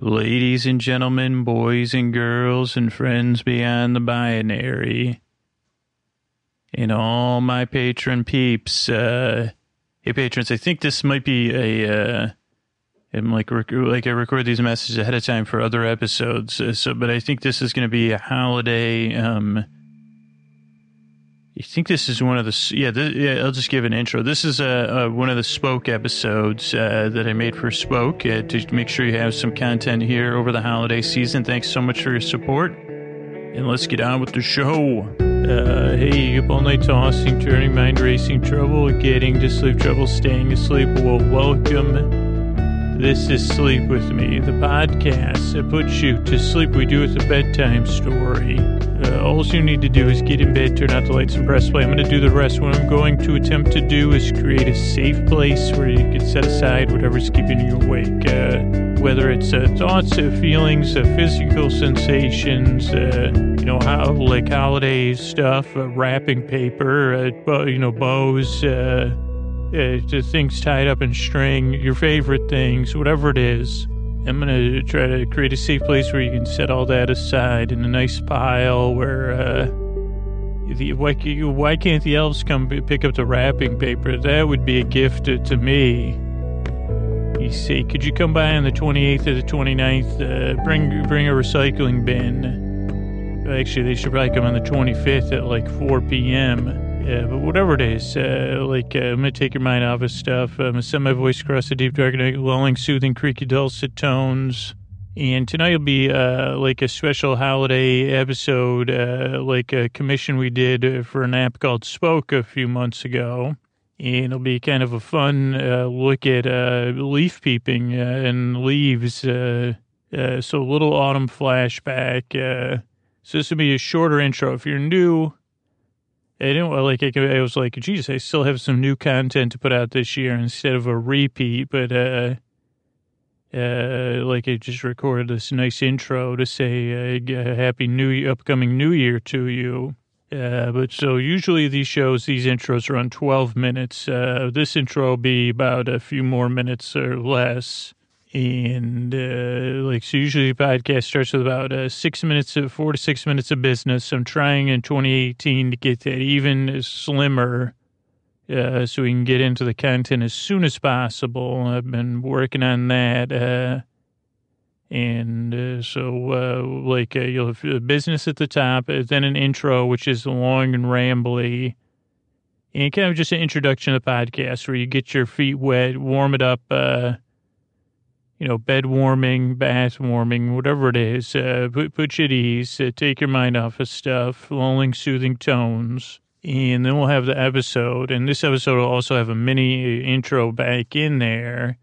Ladies and gentlemen, boys and girls, and friends beyond the binary, and all my patron peeps. Uh, hey, patrons, I think this might be a. Uh, I'm like rec- like I record these messages ahead of time for other episodes, uh, so but I think this is going to be a holiday. Um, I think this is one of the yeah, th- yeah. I'll just give an intro. This is uh, uh, one of the Spoke episodes uh, that I made for Spoke uh, to make sure you have some content here over the holiday season. Thanks so much for your support, and let's get on with the show. Hey, up all night tossing, turning, mind racing, trouble getting to sleep, trouble staying asleep. Well, welcome. This is Sleep With Me, the podcast that puts you to sleep. We do it a bedtime story. Uh, all you need to do is get in bed, turn out the lights, and press play. I'm going to do the rest. What I'm going to attempt to do is create a safe place where you can set aside whatever's keeping you awake. Uh, whether it's uh, thoughts, uh, feelings, uh, physical sensations, uh, you know, how like holiday stuff, wrapping paper, you know, bows, uh, things tied up in string, your favorite things, whatever it is. I'm gonna try to create a safe place where you can set all that aside in a nice pile where. Uh, the, why, why can't the elves come pick up the wrapping paper? That would be a gift to, to me. You see, could you come by on the 28th or the 29th? Uh, bring bring a recycling bin. Actually, they should probably come on the 25th at like 4 p.m. Yeah, but whatever it is, uh, like uh, I'm gonna take your mind off of stuff. I'm gonna send my voice across the deep dark night, lulling, soothing, creaky, dulcet tones. And tonight will be uh, like a special holiday episode, uh, like a commission we did uh, for an app called Spoke a few months ago. And it'll be kind of a fun uh, look at uh, leaf peeping uh, and leaves. Uh, uh, so a little autumn flashback. Uh, so this will be a shorter intro. If you're new, I didn't like. I, was like, geez, I still have some new content to put out this year instead of a repeat. But uh, uh, like I just recorded this nice intro to say uh, happy new upcoming New Year to you. Uh, but so usually these shows, these intros run 12 minutes. Uh, this intro will be about a few more minutes or less. And uh, like, so usually the podcast starts with about uh, six minutes, of, four to six minutes of business. I'm trying in 2018 to get that even slimmer uh, so we can get into the content as soon as possible. I've been working on that. Uh, and uh, so, uh, like, you'll have business at the top, then an intro, which is long and rambly, and kind of just an introduction to the podcast where you get your feet wet, warm it up, uh, you know, bed warming, bath warming, whatever it is. Uh, put, put you at ease, uh, take your mind off of stuff, lulling, soothing tones. And then we'll have the episode. And this episode will also have a mini intro back in there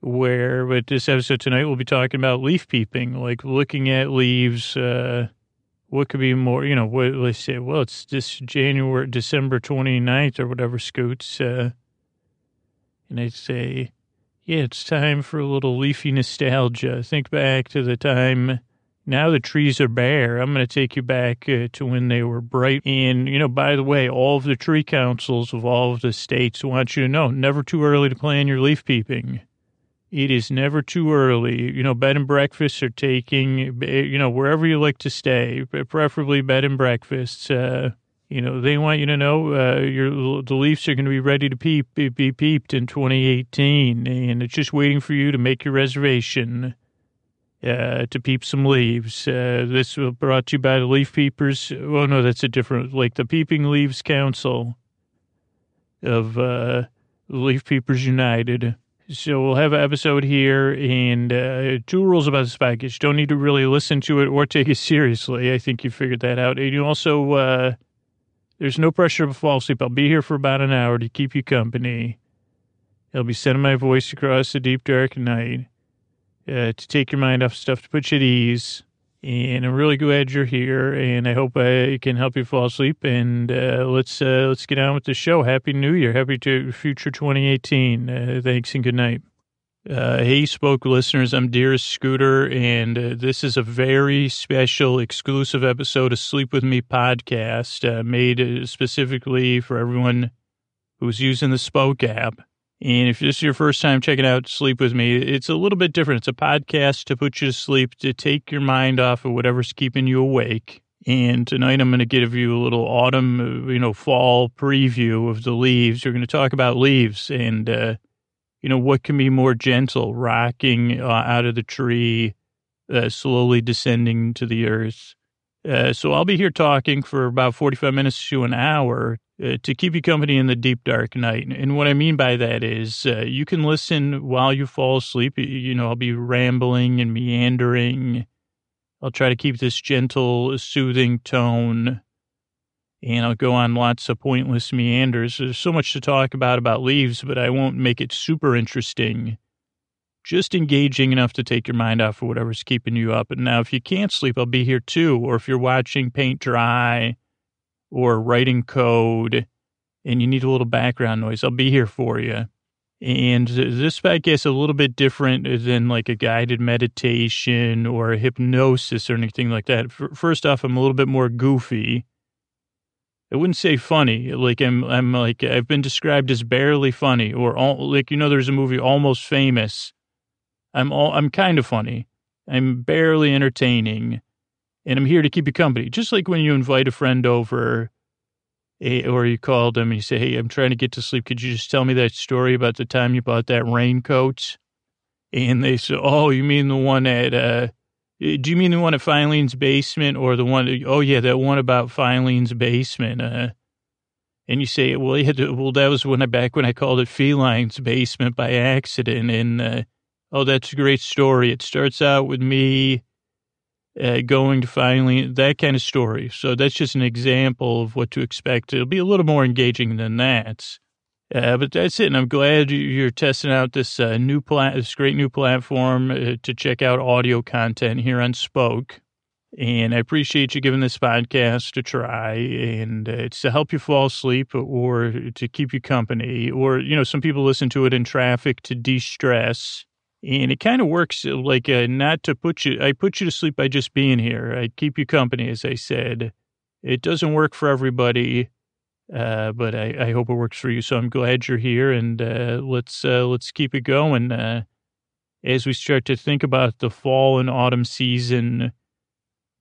where, with this episode tonight, we'll be talking about leaf peeping, like looking at leaves. Uh, what could be more, you know, what, let's say, well, it's this January, December 29th or whatever, Scoots. Uh, and I'd say, it's time for a little leafy nostalgia. Think back to the time. Now the trees are bare. I'm going to take you back uh, to when they were bright. And, you know, by the way, all of the tree councils of all of the states want you to know never too early to plan your leaf peeping. It is never too early. You know, bed and breakfasts are taking, you know, wherever you like to stay, preferably bed and breakfasts. Uh, you know, they want you to know uh, your the Leafs are going to be ready to peep, be, be peeped in 2018, and it's just waiting for you to make your reservation uh, to peep some leaves. Uh, this was brought to you by the Leaf Peepers. Oh no, that's a different, like the Peeping Leaves Council of uh, Leaf Peepers United. So we'll have an episode here, and uh, two rules about this package: don't need to really listen to it or take it seriously. I think you figured that out, and you also. There's no pressure to fall asleep. I'll be here for about an hour to keep you company. I'll be sending my voice across the deep dark night uh, to take your mind off stuff, to put you at ease. And I'm really glad you're here, and I hope I can help you fall asleep. And uh, let's uh, let's get on with the show. Happy New Year, happy to future 2018. Uh, thanks and good night. Uh, hey, spoke listeners, I'm Dearest Scooter, and uh, this is a very special exclusive episode of Sleep With Me podcast uh, made uh, specifically for everyone who's using the Spoke app. And if this is your first time checking out Sleep With Me, it's a little bit different. It's a podcast to put you to sleep, to take your mind off of whatever's keeping you awake. And tonight I'm going to give you a little autumn, you know, fall preview of the leaves. We're going to talk about leaves and, uh, you know, what can be more gentle, rocking uh, out of the tree, uh, slowly descending to the earth. Uh, so I'll be here talking for about 45 minutes to an hour uh, to keep you company in the deep dark night. And what I mean by that is uh, you can listen while you fall asleep. You know, I'll be rambling and meandering. I'll try to keep this gentle, soothing tone. And I'll go on lots of pointless meanders. There's so much to talk about about leaves, but I won't make it super interesting. Just engaging enough to take your mind off of whatever's keeping you up. And now, if you can't sleep, I'll be here too. Or if you're watching paint dry, or writing code and you need a little background noise, I'll be here for you. And this podcast is a little bit different than like a guided meditation or a hypnosis or anything like that. First off, I'm a little bit more goofy. I wouldn't say funny. Like I'm, I'm like I've been described as barely funny, or all, like you know, there's a movie Almost Famous. I'm all, I'm kind of funny. I'm barely entertaining and I'm here to keep you company. Just like when you invite a friend over eh, or you call them and you say, Hey, I'm trying to get to sleep. Could you just tell me that story about the time you bought that raincoat? And they say, Oh, you mean the one at, uh, do you mean the one at Filene's basement or the one, oh yeah, that one about Filene's basement? Uh, and you say, well, yeah, well, that was when I, back when I called it Feline's basement by accident. And, uh, oh, that's a great story. It starts out with me, uh, going to finally that kind of story. So that's just an example of what to expect. It'll be a little more engaging than that. Uh, but that's it. And I'm glad you're testing out this uh, new plat, this great new platform uh, to check out audio content here on Spoke. And I appreciate you giving this podcast a try. And uh, it's to help you fall asleep or to keep you company. Or, you know, some people listen to it in traffic to de stress and it kind of works uh, like uh, not to put you, I put you to sleep by just being here. I keep you company, as I said. It doesn't work for everybody, uh, but I, I, hope it works for you. So I'm glad you're here, and uh, let's uh, let's keep it going. Uh, as we start to think about the fall and autumn season,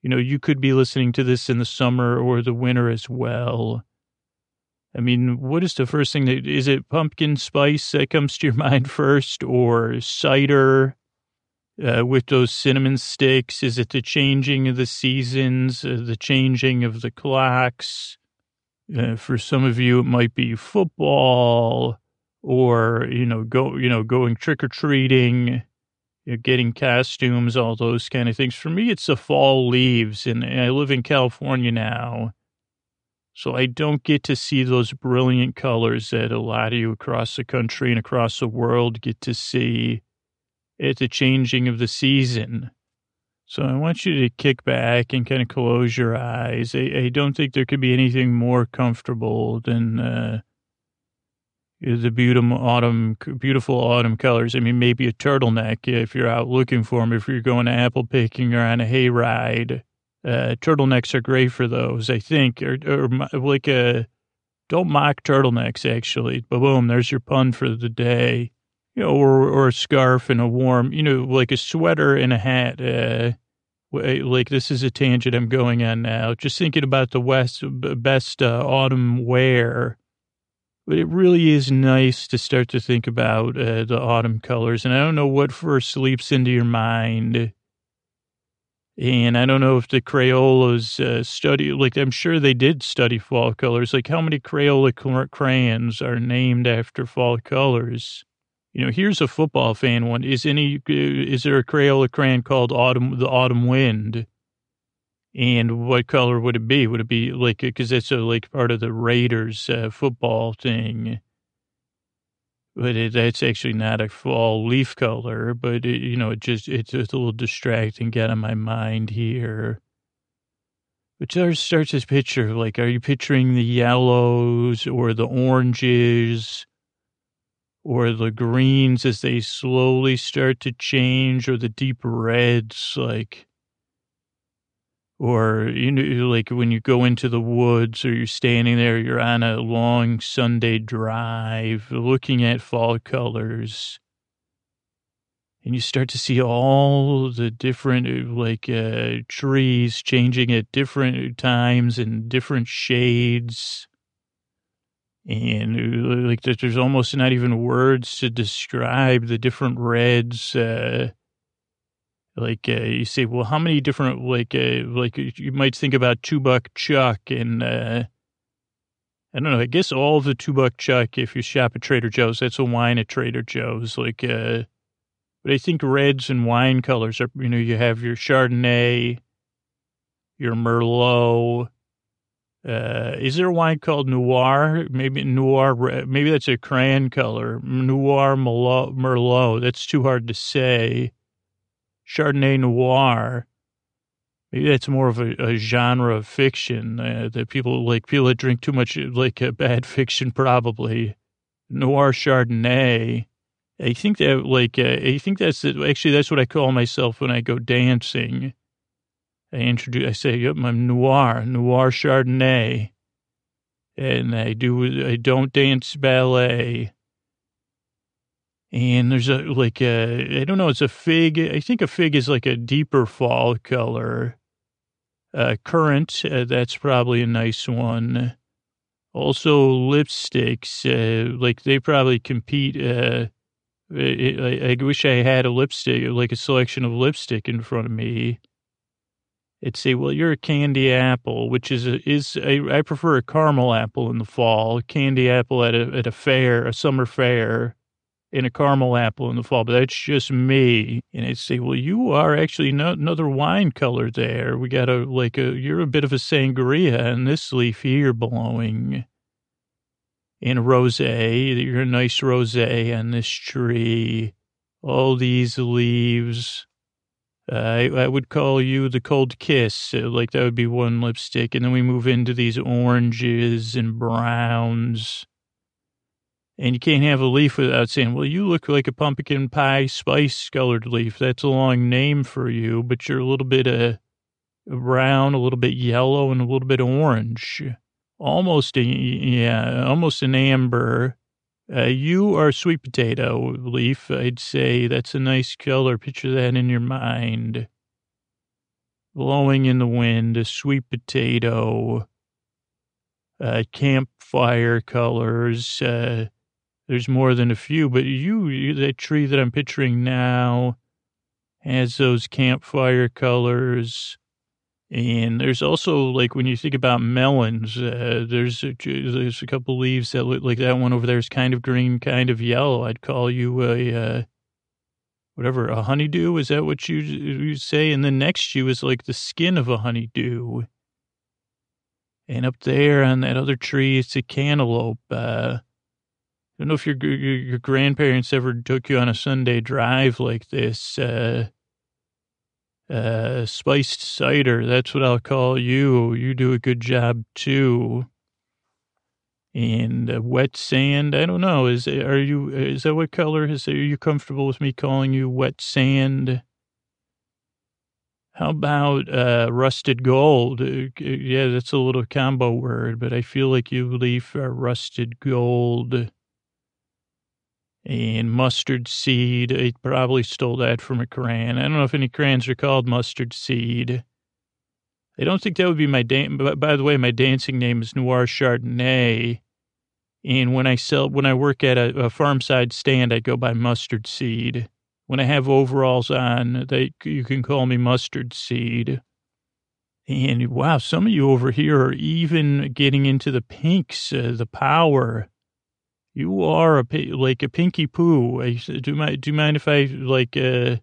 you know, you could be listening to this in the summer or the winter as well. I mean, what is the first thing that is it pumpkin spice that comes to your mind first or cider uh, with those cinnamon sticks? Is it the changing of the seasons, uh, the changing of the clocks? Uh, for some of you, it might be football or, you know, go, you know, going trick or treating, you know, getting costumes, all those kind of things. For me, it's the fall leaves and I live in California now so I don't get to see those brilliant colors that a lot of you across the country and across the world get to see at the changing of the season. So I want you to kick back and kind of close your eyes. I, I don't think there could be anything more comfortable than uh, the beautiful autumn, beautiful autumn colors. I mean, maybe a turtleneck if you're out looking for them, if you're going apple picking or on a hayride uh, turtlenecks are great for those, I think, or, or like a, uh, don't mock turtlenecks, actually. But boom, there's your pun for the day. You know, or, or a scarf and a warm, you know, like a sweater and a hat. Uh, like this is a tangent I'm going on now. Just thinking about the West best uh, autumn wear. But it really is nice to start to think about uh, the autumn colors. And I don't know what first leaps into your mind and I don't know if the Crayolas uh, study, like, I'm sure they did study fall colors. Like, how many Crayola crayons are named after fall colors? You know, here's a football fan one. Is any, is there a Crayola crayon called Autumn, the Autumn Wind? And what color would it be? Would it be like, because it's a, like part of the Raiders uh, football thing but it, it's actually not a fall leaf color, but it, you know, it just, it's, a little distracting, get on my mind here. But starts, starts this picture, like, are you picturing the yellows or the oranges or the greens as they slowly start to change or the deep reds, like, or you know, like when you go into the woods or you're standing there, you're on a long Sunday drive looking at fall colors. And you start to see all the different like uh, trees changing at different times and different shades and uh, like there's almost not even words to describe the different reds uh, like uh, you say well how many different like uh, like you might think about two buck chuck and uh, I don't know. I guess all the two buck chuck, if you shop at Trader Joe's, that's a wine at Trader Joe's. Like, uh, but I think reds and wine colors are, you know, you have your Chardonnay, your Merlot. Uh, is there a wine called Noir? Maybe Noir, maybe that's a crayon color. Noir Merlot, Merlot. That's too hard to say. Chardonnay Noir. Maybe that's more of a, a genre of fiction uh, that people like. People that drink too much, like uh, bad fiction, probably. Noir Chardonnay. I think that like uh, I think that's actually that's what I call myself when I go dancing. I introduce I say yep, I'm noir, noir Chardonnay, and I do I don't dance ballet. And there's a like a I don't know it's a fig I think a fig is like a deeper fall color. Uh, currant uh, that's probably a nice one. Also lipsticks uh, like they probably compete. Uh, I, I wish I had a lipstick, like a selection of lipstick in front of me. It'd say, "Well, you're a candy apple," which is a, is a, I prefer a caramel apple in the fall, a candy apple at a at a fair, a summer fair, and a caramel apple in the fall. But that's just me. And I'd say, "Well, you are actually no, another wine color there. We got a like a you're a bit of a sangria in this leaf here blowing." in a rosé. You're a nice rosé on this tree. All these leaves. I, I would call you the cold kiss. Uh, like that would be one lipstick. And then we move into these oranges and browns. And you can't have a leaf without saying, well, you look like a pumpkin pie spice colored leaf. That's a long name for you, but you're a little bit uh, brown, a little bit yellow, and a little bit orange almost a, yeah, almost an amber. Uh, you are sweet potato leaf. I'd say that's a nice color. Picture that in your mind. Blowing in the wind, a sweet potato, uh, campfire colors. Uh, there's more than a few, but you, that tree that I'm picturing now has those campfire colors. And there's also like when you think about melons, uh, there's a, there's a couple leaves that look like that one over there is kind of green, kind of yellow. I'd call you a uh, whatever a honeydew. Is that what you you say? And then next you is like the skin of a honeydew. And up there on that other tree, it's a cantaloupe. Uh, I don't know if your, your your grandparents ever took you on a Sunday drive like this. Uh, uh, spiced cider. That's what I'll call you. You do a good job too. And uh, wet sand. I don't know. Is are you? Is that what color is? Are you comfortable with me calling you wet sand? How about uh, rusted gold? Uh, yeah, that's a little combo word, but I feel like you leave uh, rusted gold and mustard seed. I probably stole that from a crayon. I don't know if any crayons are called mustard seed. I don't think that would be my dan- by the way, my dancing name is Noir Chardonnay. And when I sell, when I work at a, a farm side stand, I go by mustard seed. When I have overalls on, they, you can call me mustard seed. And wow, some of you over here are even getting into the pinks, uh, the power. You are a like a pinky poo. I, do my do you mind if I like? uh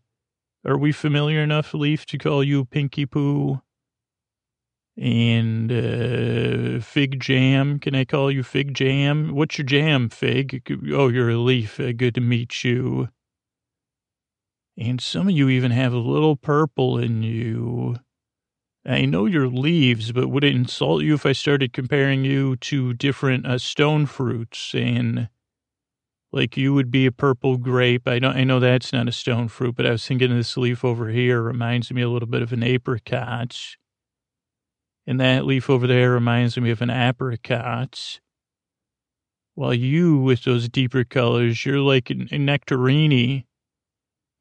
Are we familiar enough, Leaf, to call you Pinky Poo? And uh Fig Jam, can I call you Fig Jam? What's your jam, Fig? Oh, you're a Leaf. Uh, good to meet you. And some of you even have a little purple in you. I know your leaves, but would it insult you if I started comparing you to different uh, stone fruits and like you would be a purple grape? I don't, I know that's not a stone fruit, but I was thinking this leaf over here reminds me a little bit of an apricot. And that leaf over there reminds me of an apricot. While you, with those deeper colors, you're like a nectarini.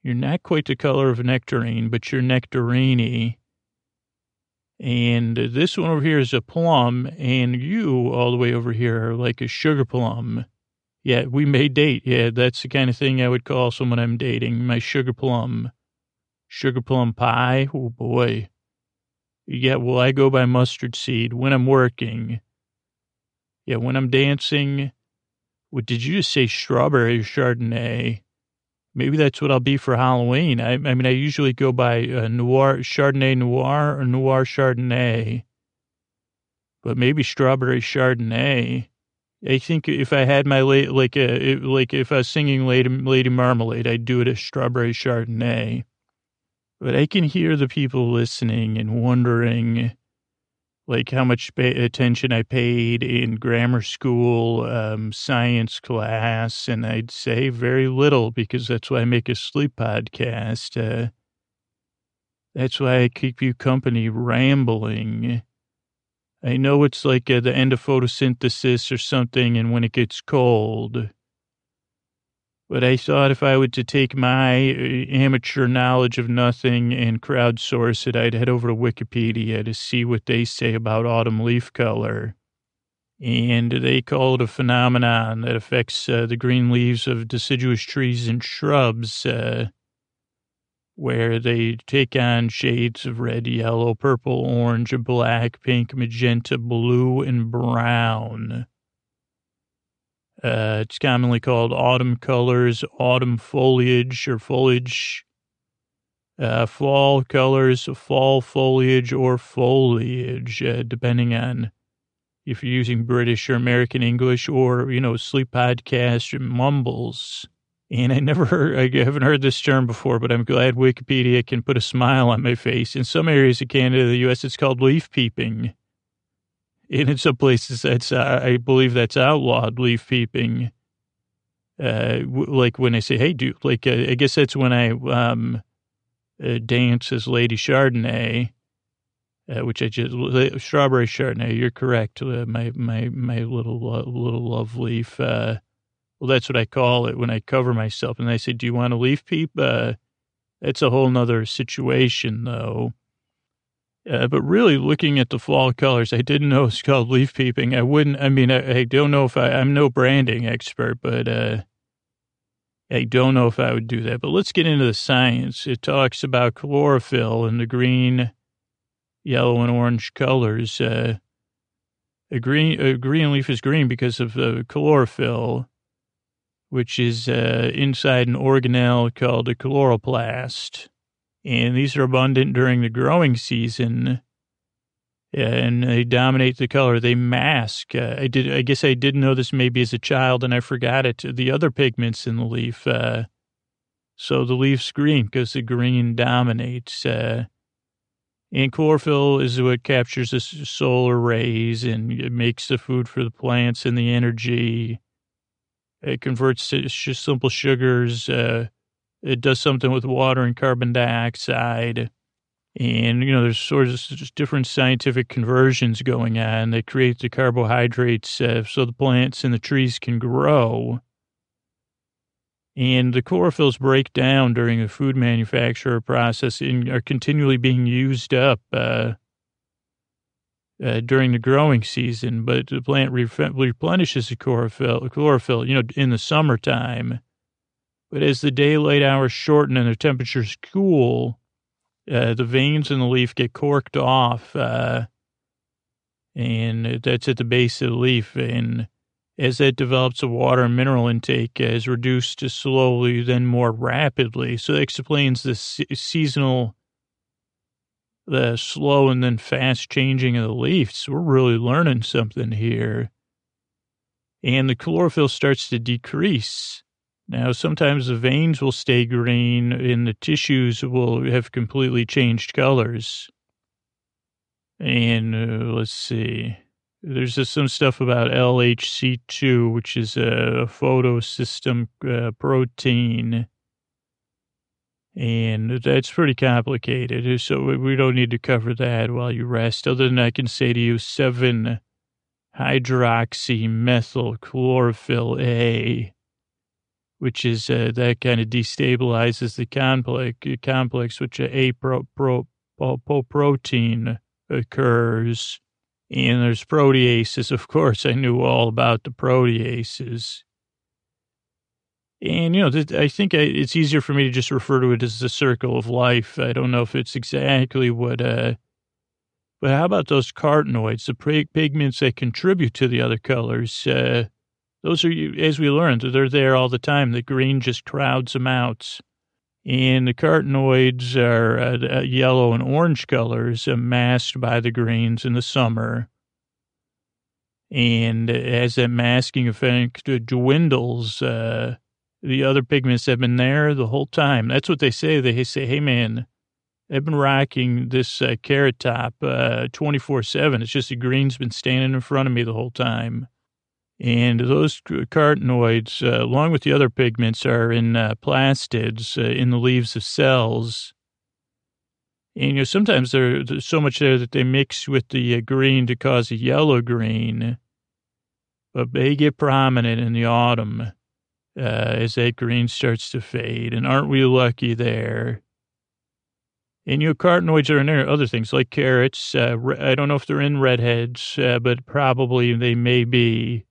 You're not quite the color of a nectarine, but you're nectarini. And this one over here is a plum, and you all the way over here are like a sugar plum. Yeah, we may date. Yeah, that's the kind of thing I would call someone I'm dating. My sugar plum. Sugar plum pie. Oh boy. Yeah, well, I go by mustard seed when I'm working. Yeah, when I'm dancing. What did you just say? Strawberry or Chardonnay. Maybe that's what I'll be for Halloween. I, I mean, I usually go by uh, Noir Chardonnay Noir or Noir Chardonnay, but maybe Strawberry Chardonnay. I think if I had my late, like, uh, like if I was singing Lady, Lady Marmalade, I'd do it as Strawberry Chardonnay. But I can hear the people listening and wondering, like, how much attention I paid in grammar school, um, science class. And I'd say very little because that's why I make a sleep podcast. Uh, that's why I keep you company rambling. I know it's like uh, the end of photosynthesis or something, and when it gets cold. But I thought if I were to take my uh, amateur knowledge of nothing and crowdsource it, I'd head over to Wikipedia to see what they say about autumn leaf color. And they call it a phenomenon that affects uh, the green leaves of deciduous trees and shrubs. Uh, where they take on shades of red, yellow, purple, orange, black, pink, magenta, blue, and brown. Uh, it's commonly called autumn colors, autumn foliage or foliage, uh, fall colors, fall foliage or foliage, uh, depending on if you're using British or American English or, you know, sleep podcast mumbles. And I never heard, I haven't heard this term before, but I'm glad Wikipedia can put a smile on my face. In some areas of Canada, the U.S., it's called leaf peeping. And in some places, that's, uh, I believe that's outlawed, leaf peeping. Uh, like when I say, hey, dude, like, uh, I guess that's when I, um, uh, dance as Lady Chardonnay, uh, which I just, strawberry Chardonnay, you're correct. Uh, my, my, my little, little love leaf, well, that's what I call it when I cover myself. And I say, do you want a leaf peep? That's a whole nother situation though. Uh, but really looking at the fall colors, I didn't know it's called leaf peeping. I wouldn't, I mean, I, I don't know if I, I'm no branding expert, but, uh, I don't know if I would do that, but let's get into the science. It talks about chlorophyll and the green, yellow, and orange colors. Uh, a green, a green leaf is green because of the chlorophyll which is uh, inside an organelle called a chloroplast. And these are abundant during the growing season. And they dominate the color. They mask. Uh, I did. I guess I didn't know this maybe as a child, and I forgot it. The other pigments in the leaf. Uh, so the leaf's green because the green dominates. Uh, and chlorophyll is what captures the solar rays and it makes the food for the plants and the energy it converts to just simple sugars. Uh, it does something with water and carbon dioxide. And, you know, there's sort of just different scientific conversions going on that create the carbohydrates uh, so the plants and the trees can grow. And the chlorophylls break down during the food manufacture process and are continually being used up. Uh, uh, during the growing season, but the plant replenishes the chlorophyll, chlorophyll, you know, in the summertime. But as the daylight hours shorten and the temperatures cool, uh, the veins in the leaf get corked off, uh, and that's at the base of the leaf. And as that develops, the water and mineral intake is reduced slowly, then more rapidly. So that explains the seasonal the slow and then fast changing of the leaves. We're really learning something here. And the chlorophyll starts to decrease. Now, sometimes the veins will stay green and the tissues will have completely changed colors. And uh, let's see. There's some stuff about LHC2, which is a photosystem uh, protein And that's pretty complicated. So we don't need to cover that while you rest. Other than I can say to you, seven hydroxy methyl chlorophyll A, which is uh, that kind of destabilizes the complex, complex which a pro, pro, pro, protein occurs. And there's proteases. Of course, I knew all about the proteases. And, you know, I think it's easier for me to just refer to it as the circle of life. I don't know if it's exactly what, uh, but how about those carotenoids, the pigments that contribute to the other colors? Uh, those are, as we learned, they're there all the time. The green just crowds them out. And the carotenoids are uh, uh yellow and orange colors uh, masked by the greens in the summer. And as that masking effect dwindles, uh, the other pigments have been there the whole time. That's what they say. They say, hey, man, I've been rocking this uh, carrot top uh, 24 uh, 7. It's just the green's been standing in front of me the whole time. And those carotenoids, uh, along with the other pigments, are in uh, plastids uh, in the leaves of cells. And, you know, sometimes there's so much there that they mix with the green to cause a yellow green, but they get prominent in the autumn uh, as that green starts to fade. And aren't we lucky there? And you know, carotenoids are in there, other things like carrots. Uh, I don't know if they're in redheads, uh, but probably they may be.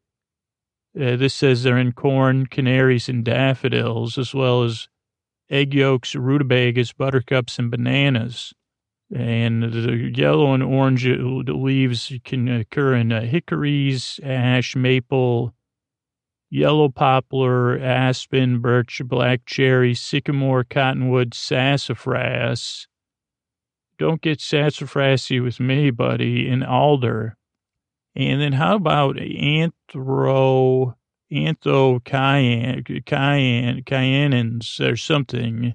Uh, this says they're in corn, canaries, and daffodils, as well as egg yolks, rutabagas, buttercups, and bananas. And the yellow and orange leaves can occur in uh, hickories, ash, maple, yellow poplar, aspen, birch, black cherry, sycamore, cottonwood, sassafras. Don't get sassafrasy with me, buddy, and alder. And then how about anthro, antho cayenne, cayenne, cayennes or something?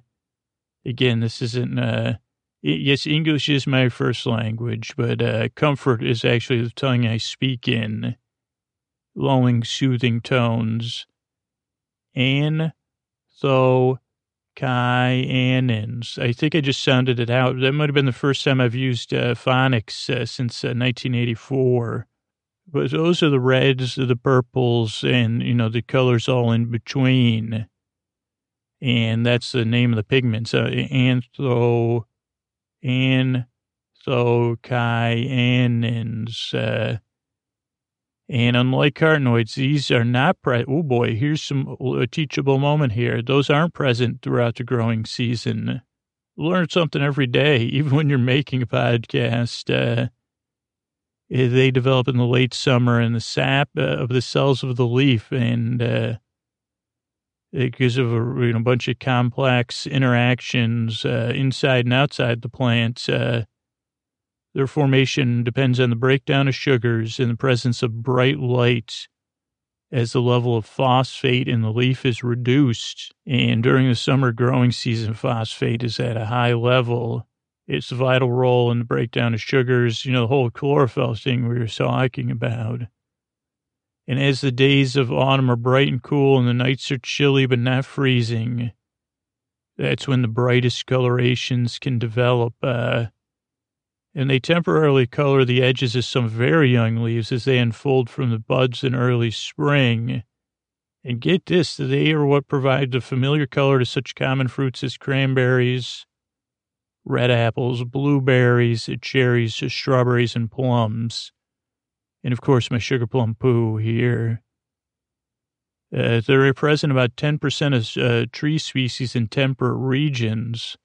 Again, this isn't, uh, yes, English is my first language, but, uh, comfort is actually the tongue I speak in lulling, soothing tones. An, tho. I think I just sounded it out. That might have been the first time I've used uh, phonics uh, since uh, 1984. But those are the reds, the purples, and, you know, the colors all in between. And that's the name of the pigments. Uh, antho, anthocyanins. Uh, and unlike carotenoids, these are not present. Oh boy, here's some a teachable moment here. Those aren't present throughout the growing season. Learn something every day, even when you're making a podcast. Uh, they develop in the late summer in the sap uh, of the cells of the leaf, and uh, because of a you know, bunch of complex interactions uh, inside and outside the plant. Uh, their formation depends on the breakdown of sugars in the presence of bright light as the level of phosphate in the leaf is reduced. And during the summer growing season, phosphate is at a high level. It's a vital role in the breakdown of sugars, you know, the whole chlorophyll thing we were talking about. And as the days of autumn are bright and cool and the nights are chilly but not freezing, that's when the brightest colorations can develop. Uh, and they temporarily color the edges of some very young leaves as they unfold from the buds in early spring. And get this, they are what provide the familiar color to such common fruits as cranberries, red apples, blueberries, cherries, strawberries, and plums. And of course, my sugar plum poo here. Uh, they're present about 10% of uh, tree species in temperate regions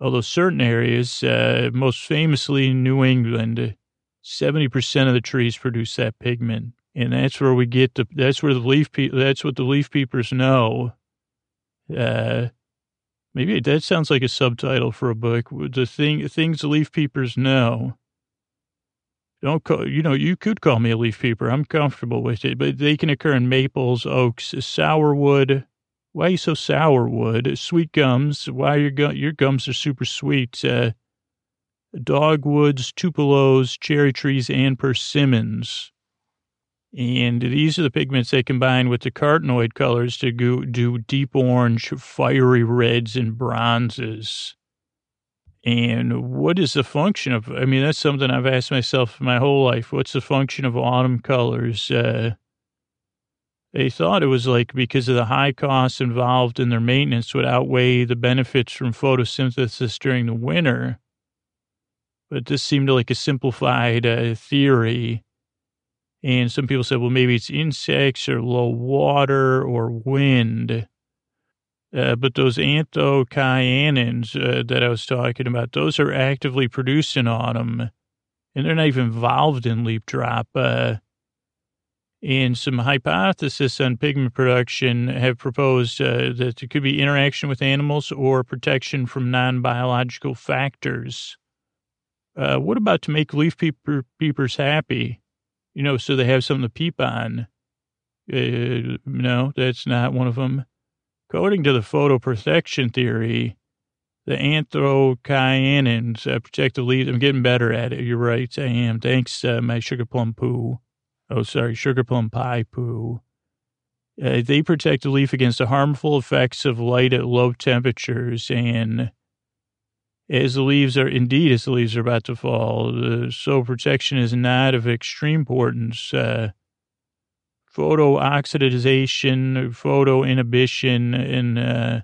although certain areas, uh, most famously New England, 70% of the trees produce that pigment. And that's where we get the, that's where the leaf, pe- that's what the leaf peepers know. Uh, maybe that sounds like a subtitle for a book. The thing, things leaf peepers know. Don't call, you know, you could call me a leaf peeper. I'm comfortable with it, but they can occur in maples, oaks, sourwood, why are you so sour, Wood? Sweet gums. Why your your gums are super sweet. Uh, dogwoods, tupelos, cherry trees, and persimmons. And these are the pigments they combine with the carotenoid colors to go, do deep orange, fiery reds, and bronzes. And what is the function of, I mean, that's something I've asked myself my whole life. What's the function of autumn colors? Uh, they thought it was like because of the high costs involved in their maintenance would outweigh the benefits from photosynthesis during the winter. But this seemed like a simplified uh, theory. And some people said, well, maybe it's insects or low water or wind. Uh, but those anthocyanins uh, that I was talking about, those are actively produced in autumn, and they're not even involved in leaf drop. Uh, and some hypotheses on pigment production have proposed uh, that there could be interaction with animals or protection from non-biological factors. Uh, what about to make leaf peepers happy? You know, so they have something to peep on. Uh, no, that's not one of them. According to the photoprotection theory, the anthocyanins uh, protect the leaves. I'm getting better at it. You're right. I am. Thanks, uh, my sugar plum poo. Oh, sorry, sugar plum pie poo. Uh, they protect the leaf against the harmful effects of light at low temperatures. And as the leaves are, indeed, as the leaves are about to fall, uh, so protection is not of extreme importance. Uh, photo photo inhibition, and uh,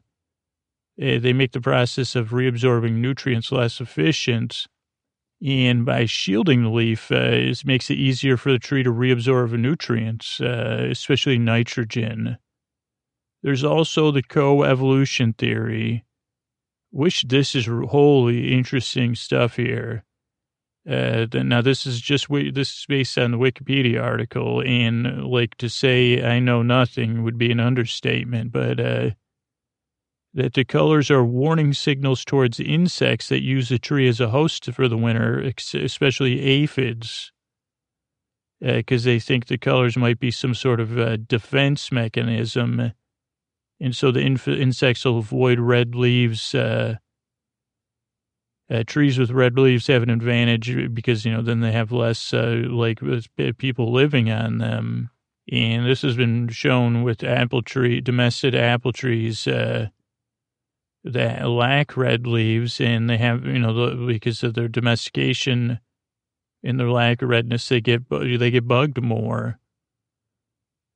eh, they make the process of reabsorbing nutrients less efficient. And by shielding the leaf, uh, it makes it easier for the tree to reabsorb nutrients, uh, especially nitrogen. There's also the co-evolution theory, which this is wholly interesting stuff here. Uh, now this is just this is based on the Wikipedia article, and like to say I know nothing would be an understatement. But uh, that the colors are warning signals towards insects that use the tree as a host for the winter, especially aphids, because uh, they think the colors might be some sort of uh, defense mechanism, and so the inf- insects will avoid red leaves. Uh, uh, trees with red leaves have an advantage because, you know, then they have less, uh, like, people living on them. And this has been shown with apple tree, domestic apple trees, uh, that lack red leaves and they have, you know, because of their domestication and their lack of redness, they get, they get bugged more.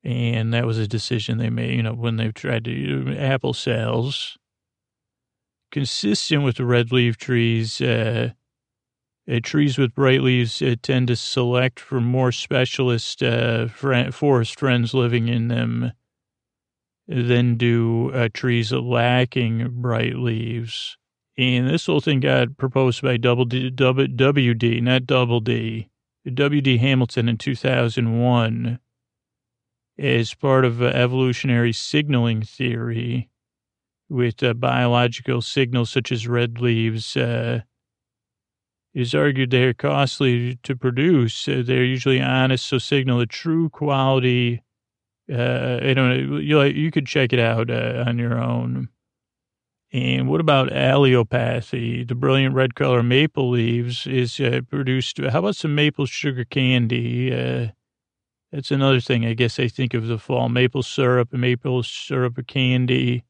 And that was a decision they made, you know, when they tried to apple sales consistent with the red leaf trees. Uh, uh, trees with bright leaves uh, tend to select for more specialist uh, forest friends living in them than do uh, trees lacking bright leaves. And this whole thing got proposed by double D, double, WD, not Double D, W.D. Hamilton in 2001 as part of evolutionary signaling theory with uh, biological signals such as red leaves uh, is argued they are costly to produce. Uh, they're usually honest, so signal a true quality. Uh, I don't know. You, you could check it out uh, on your own. And what about allelopathy? The brilliant red color maple leaves is uh, produced. How about some maple sugar candy? That's another thing I guess I think of the fall. Maple syrup, maple syrup candy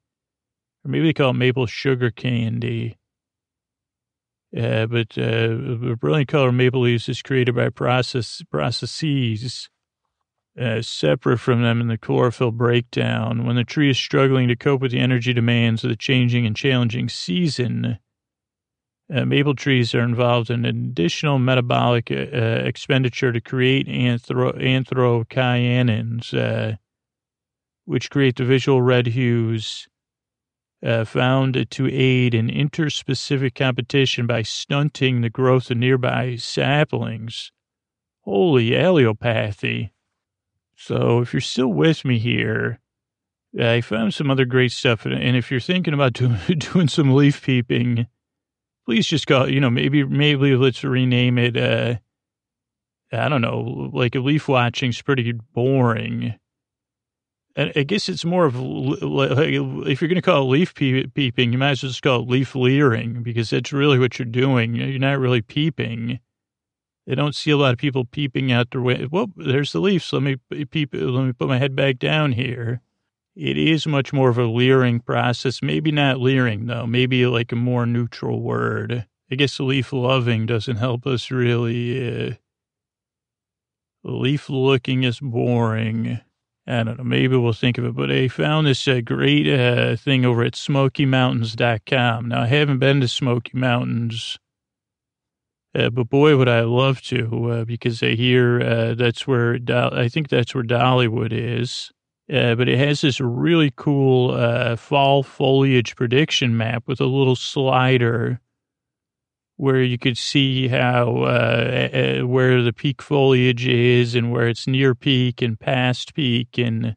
or maybe they call it maple sugar candy. Uh, but uh, brilliant color of maple leaves is created by process processes uh, separate from them in the chlorophyll breakdown. When the tree is struggling to cope with the energy demands of the changing and challenging season, uh, maple trees are involved in additional metabolic uh, expenditure to create anthro- anthocyanins, uh, which create the visual red hues uh, found to aid in interspecific competition by stunting the growth of nearby saplings. Holy allelopathy. So if you're still with me here, I found some other great stuff. And if you're thinking about doing some leaf peeping, please just call, you know, maybe, maybe let's rename it, uh, I don't know, like leaf watching is pretty boring. And I guess it's more of like, if you're going to call it leaf peeping, you might as well just call it leaf leering because that's really what you're doing. You're not really peeping. I don't see a lot of people peeping out their way. Well, there's the leaves. Let me peep. Let me put my head back down here. It is much more of a leering process. Maybe not leering though. Maybe like a more neutral word. I guess leaf loving doesn't help us really. Uh, leaf looking is boring. I don't know. Maybe we'll think of it. But I found this uh, great uh, thing over at SmokyMountains.com. Now I haven't been to Smoky Mountains uh, but boy, would I love to, uh, because I hear uh, that's where Do- I think that's where Dollywood is. Uh, but it has this really cool uh, fall foliage prediction map with a little slider where you could see how uh, where the peak foliage is and where it's near peak and past peak and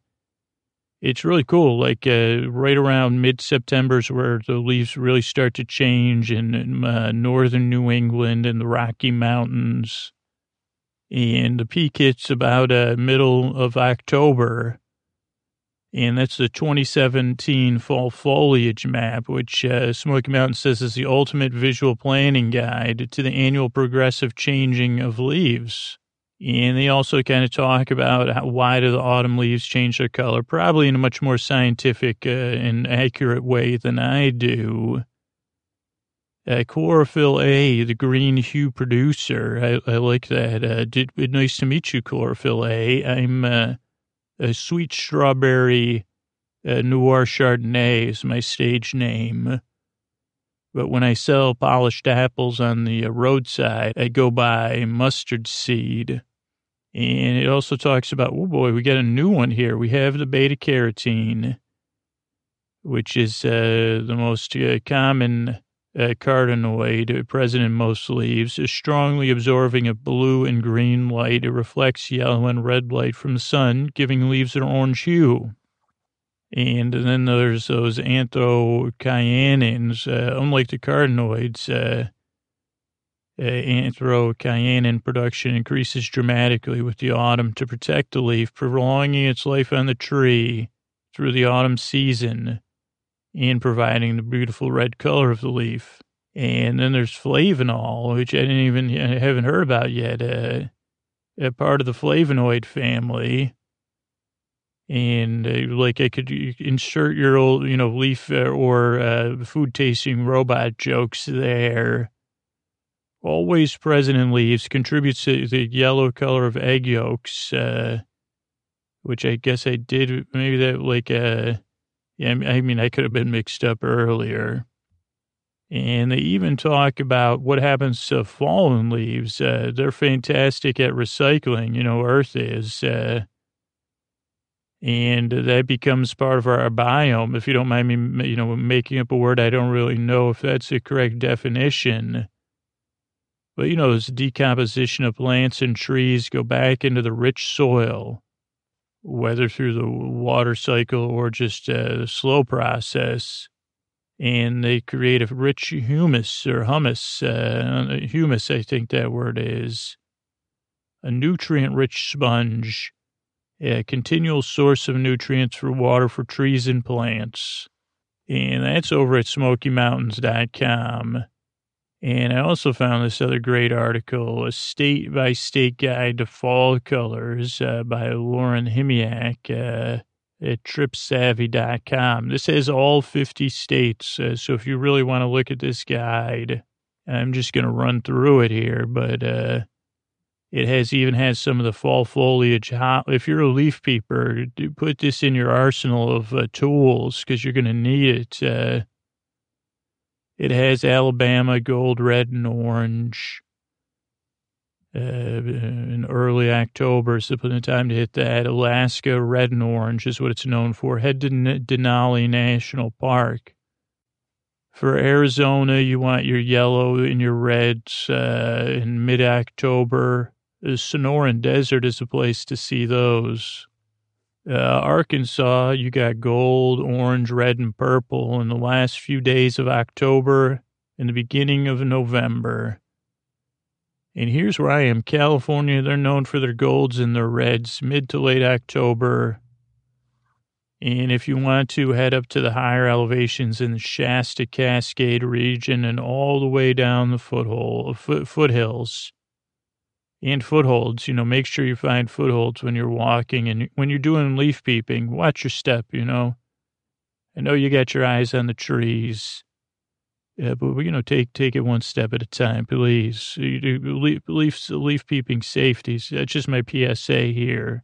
it's really cool. Like uh, right around mid September is where the leaves really start to change in uh, northern New England and the Rocky Mountains. And the peak hits about middle of October. And that's the 2017 fall foliage map, which uh, Smoky Mountain says is the ultimate visual planning guide to the annual progressive changing of leaves. And they also kind of talk about how, why do the autumn leaves change their color, probably in a much more scientific uh, and accurate way than I do. Uh, chlorophyll A, the green hue producer. I, I like that. Uh, did, nice to meet you, chlorophyll A. I'm a sweet strawberry uh, noir Chardonnay is my stage name. But when I sell polished apples on the uh, roadside, I go by mustard seed. And it also talks about, oh boy, we got a new one here. We have the beta carotene, which is uh, the most uh, common uh, carotenoid present in most leaves, is strongly absorbing of blue and green light. It reflects yellow and red light from the sun, giving leaves an orange hue. And then there's those anthocyanins, uh, unlike the carotenoids, uh, uh, anthocyanin production increases dramatically with the autumn to protect the leaf, prolonging its life on the tree through the autumn season and providing the beautiful red color of the leaf. And then there's flavanol, which I didn't even I haven't heard about yet. Uh, a part of the flavonoid family. And uh, like I could insert your old, you know, leaf uh, or uh, food tasting robot jokes there always present in leaves, contributes to the yellow color of egg yolks, uh, which I guess I did. Maybe that like, uh, yeah, I mean, I could have been mixed up earlier. And they even talk about what happens to fallen leaves. Uh, they're fantastic at recycling, you know, Earth is. Uh, and that becomes part of our biome. If you don't mind me, you know, making up a word, I don't really know if that's the correct definition. But, you know, this decomposition of plants and trees go back into the rich soil, whether through the water cycle or just a slow process. And they create a rich humus or humus, uh, humus, I think that word is, a nutrient rich sponge, a continual source of nutrients for water for trees and plants. And that's over at SmokyMountains.com. And I also found this other great article, a state by state guide to fall colors uh, by Lauren Himiak uh, at tripsavvy.com. This has all 50 states. Uh, so if you really want to look at this guide, I'm just going to run through it here, but uh, it has even has some of the fall foliage. If you're a leaf peeper, put this in your arsenal of uh, tools because you're going to need it uh, it has Alabama gold, red, and orange. Uh, in early October is the time to hit that. Alaska red and orange is what it's known for. Head to Denali National Park. For Arizona, you want your yellow and your reds uh, in mid October. The Sonoran Desert is a place to see those. Uh, Arkansas, you got gold, orange, red, and purple in the last few days of October and the beginning of November. And here's where I am California, they're known for their golds and their reds, mid to late October. And if you want to head up to the higher elevations in the Shasta Cascade region and all the way down the foot, foothills, and footholds. You know, make sure you find footholds when you're walking and when you're doing leaf peeping. Watch your step. You know, I know you got your eyes on the trees. Yeah, but you know, take take it one step at a time, please. Leaf leaf, leaf peeping safety. That's just my PSA here.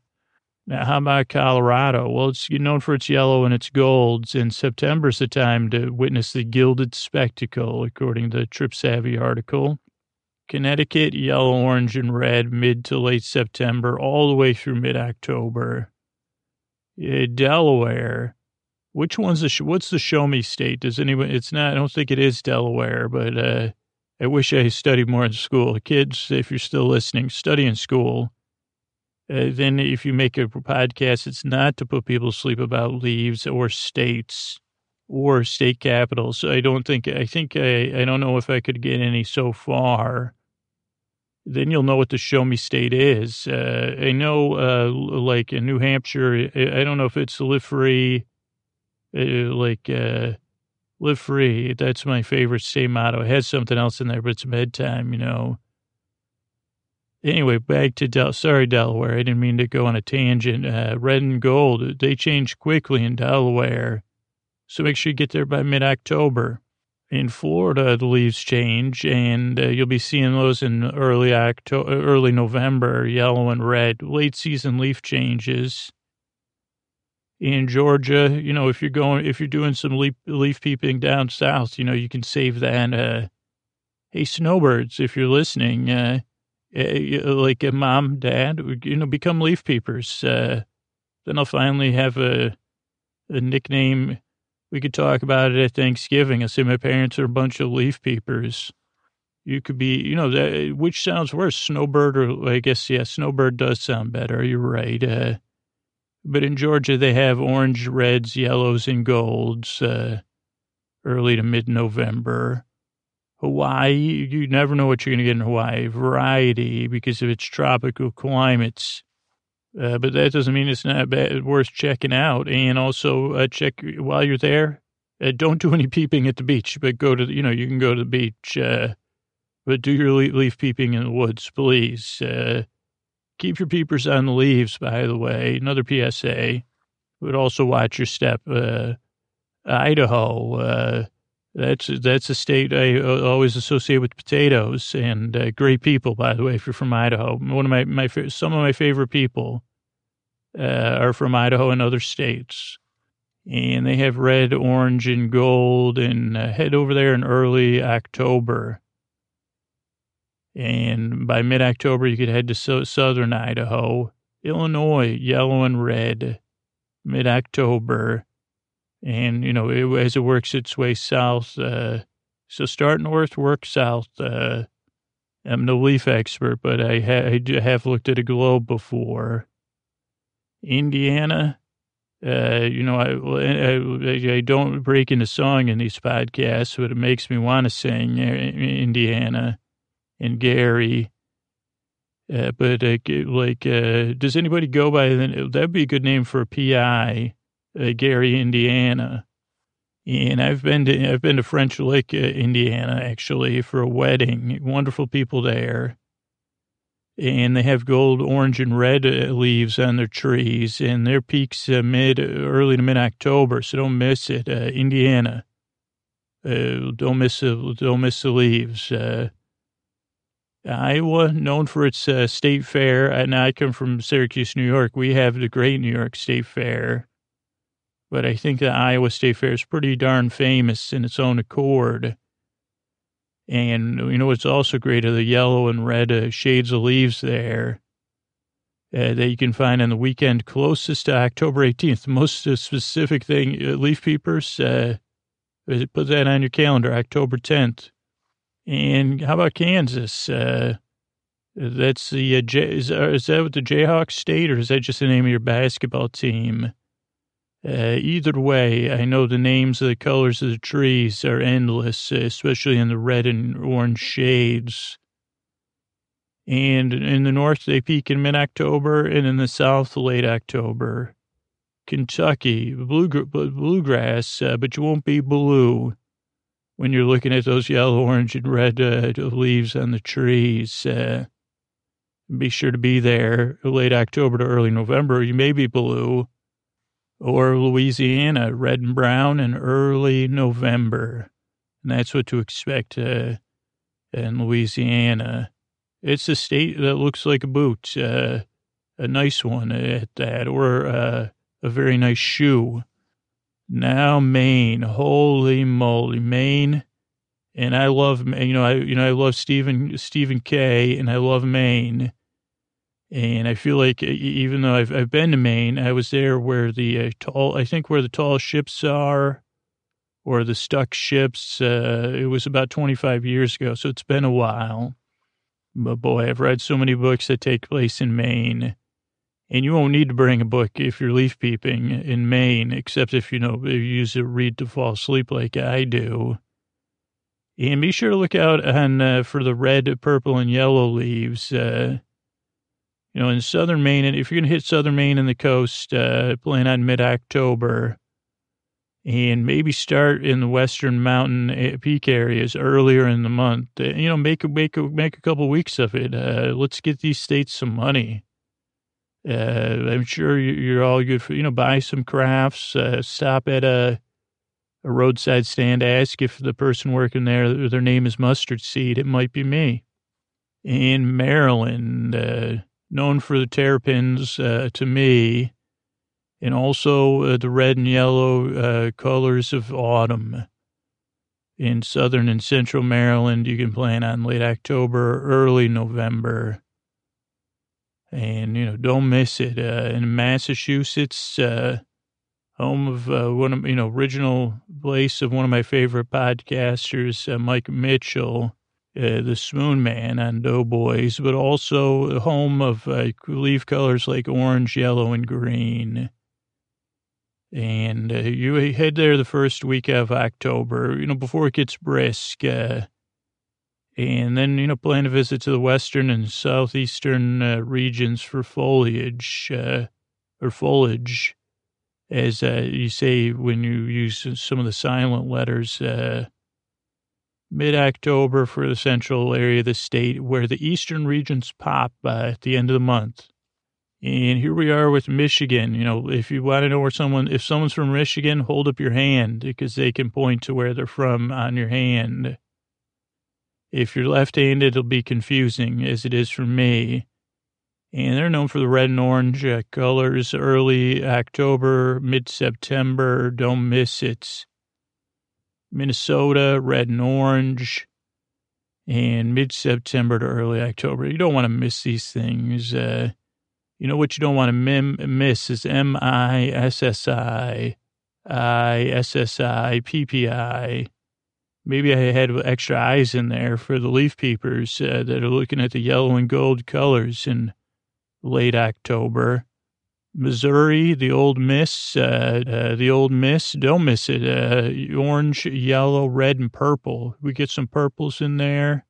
Now, how about Colorado? Well, it's known for its yellow and its golds, and September's the time to witness the gilded spectacle, according to the Trip Savvy article. Connecticut, yellow, orange, and red, mid to late September, all the way through mid October. Uh, Delaware, which one's the, what's the show me state? Does anyone, it's not, I don't think it is Delaware, but uh, I wish I studied more in school. Kids, if you're still listening, study in school uh, then if you make a podcast, it's not to put people to sleep about leaves or states or state capitals. I don't think, I think, I, I don't know if I could get any so far. Then you'll know what the show me state is. Uh, I know, uh, like in New Hampshire, I, don't know if it's live free, uh, like, uh, live free. That's my favorite state motto. It has something else in there, but it's bedtime, you know. Anyway, back to Del. Sorry, Delaware. I didn't mean to go on a tangent. Uh, red and gold, they change quickly in Delaware. So make sure you get there by mid October. In Florida, the leaves change, and uh, you'll be seeing those in early October, early November, yellow and red. Late season leaf changes. In Georgia, you know, if you're going, if you're doing some leaf, leaf peeping down south, you know, you can save that. Uh, hey, snowbirds, if you're listening, uh, uh, like a mom, dad, you know, become leaf peepers. Uh, then I'll finally have a, a nickname. We could talk about it at Thanksgiving. I say my parents are a bunch of leaf peepers. You could be, you know, that, which sounds worse, snowbird or I guess, yeah, snowbird does sound better. You're right. Uh, but in Georgia, they have orange, reds, yellows, and golds, uh, early to mid November. Hawaii, you never know what you're going to get in Hawaii. Variety because of its tropical climates. Uh, but that doesn't mean it's not bad, worth checking out. And also uh, check while you're there. Uh, don't do any peeping at the beach, but go to the, you know you can go to the beach. Uh, but do your leaf peeping in the woods, please. Uh, keep your peepers on the leaves. By the way, another PSA. But also watch your step. Idaho that's that's a state I uh, always associate with potatoes and uh, great people. By the way, if you're from Idaho, one of my my some of my favorite people uh, are from Idaho and other states, and they have red, orange, and gold. And uh, head over there in early October, and by mid October you could head to so- southern Idaho, Illinois, yellow and red. Mid October and you know it, as it works its way south. Uh, so start north, work south. Uh, I'm no leaf expert, but I, ha- I have looked at a globe before. Indiana, uh, you know, I, I, I don't break into song in these podcasts, but it makes me want to sing uh, Indiana and Gary. Uh, but uh, like, uh, does anybody go by the, that'd be a good name for a PI uh, Gary, Indiana. And I've been to I've been to French Lick, uh, Indiana, actually, for a wedding. Wonderful people there, and they have gold, orange, and red uh, leaves on their trees, and their peaks uh, mid, early to mid October. So don't miss it, uh, Indiana. Uh, don't miss the don't miss the leaves. Uh, Iowa, known for its state fair, and I come from Syracuse, New York. We have the great New York State Fair but I think the Iowa State Fair is pretty darn famous in its own accord. And, you know, it's also great are the yellow and red uh, shades of leaves there uh, that you can find on the weekend closest to October 18th. The most specific thing, uh, leaf peepers, uh, put that on your calendar, October 10th. And how about Kansas? Uh, that's the, uh, J- is, is that what the Jayhawks state, or is that just the name of your basketball team? Uh, either way, I know the names of the colors of the trees are endless, especially in the red and orange shades. And in the north, they peak in mid October, and in the south, late October. Kentucky, blue, bluegrass, uh, but you won't be blue when you're looking at those yellow, orange, and red uh, leaves on the trees. Uh, Be sure to be there late October to early November. You may be blue or Louisiana, red and brown in early November. And that's what to expect uh, in Louisiana. It's a state that looks like a boot, uh, a nice one at that, or uh, a very nice shoe. Now Maine, holy moly, Maine, and I love you know I you know I love Stephen Stephen K. and I love Maine, and I feel like even though I've I've been to Maine, I was there where the uh, tall I think where the tall ships are, or the stuck ships. Uh, it was about twenty five years ago, so it's been a while. But boy, I've read so many books that take place in Maine and you won't need to bring a book if you're leaf peeping in Maine, except if you know if you use a read to fall asleep like I do. And be sure to look out on uh, for the red, purple, and yellow leaves. Uh, you know, in southern Maine, and if you're going to hit southern Maine and the coast, uh, plan on mid October, and maybe start in the western mountain uh, peak areas earlier in the month. Uh, you know, make a make make a couple weeks of it. Uh, let's get these states some money. Uh, I'm sure you're all good for, you know, buy some crafts, uh, stop at a, a roadside stand, ask if the person working there, their name is Mustard Seed. It might be me. In Maryland, uh, known for the terrapins uh, to me, and also uh, the red and yellow uh, colors of autumn. In southern and central Maryland, you can plan on late October, early November and you know don't miss it. Uh, in Massachusetts, uh, home of uh, one of you know original place of one of my favorite podcasters, Mike Mitchell, uh, the Spoon Man on Doughboys, but also home of uh, leaf colors like orange, yellow, and green. And you head there the first week of October, you know, before it gets brisk and then you know plan a visit to the western and southeastern uh, regions for foliage uh, or foliage as uh, you say when you use some of the silent letters uh, mid-october for the central area of the state where the eastern regions pop uh, at the end of the month and here we are with michigan you know if you want to know where someone if someone's from michigan hold up your hand because they can point to where they're from on your hand if you're left-handed, it'll be confusing, as it is for me. And they're known for the red and orange uh, colors. Early October, mid-September, don't miss it. Minnesota, red and orange, and mid-September to early October. You don't want to miss these things. Uh, you know what you don't want to miss is M-I-S-S-I, I-S-S-I, P-P-I maybe I had extra eyes in there for the leaf peepers uh, that are looking at the yellow and gold colors in late October. Missouri, the old miss, uh, uh, the old miss, don't miss it. Uh, orange, yellow, red, and purple. We get some purples in there.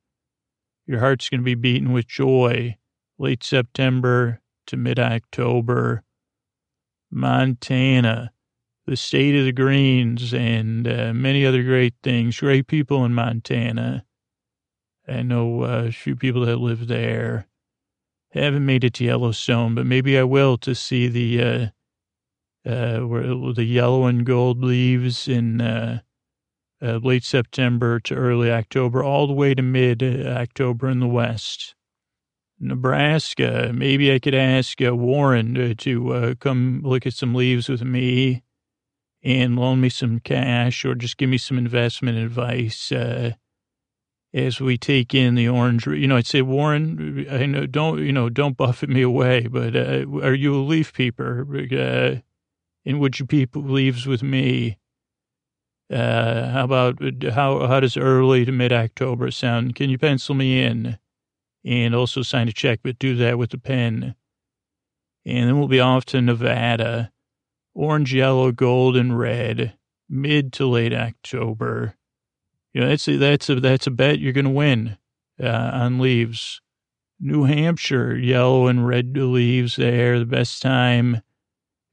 Your heart's going to be beating with joy. Late September to mid October. Montana, the state of the greens and uh, many other great things. Great people in Montana. I know uh, a few people that live there. Haven't made it to Yellowstone, but maybe I will to see the uh, uh, where the yellow and gold leaves in uh, uh, late September to early October, all the way to mid October in the west. Nebraska, maybe I could ask uh, Warren uh, to uh, come look at some leaves with me and loan me some cash or just give me some investment advice uh, as we take in the orange. You know, I'd say, Warren, I know, don't, you know, don't buffet me away, but uh, are you a leaf peeper? Uh, and would you peep leaves with me? Uh, how about, how, how does early to mid October sound? Can you pencil me in and also sign a check, but do that with a pen? And then we'll be off to Nevada orange, yellow, gold, and red, mid to late October. You know, that's a, that's a, that's a bet you're going to win uh, on leaves. New Hampshire, yellow and red leaves there, the best time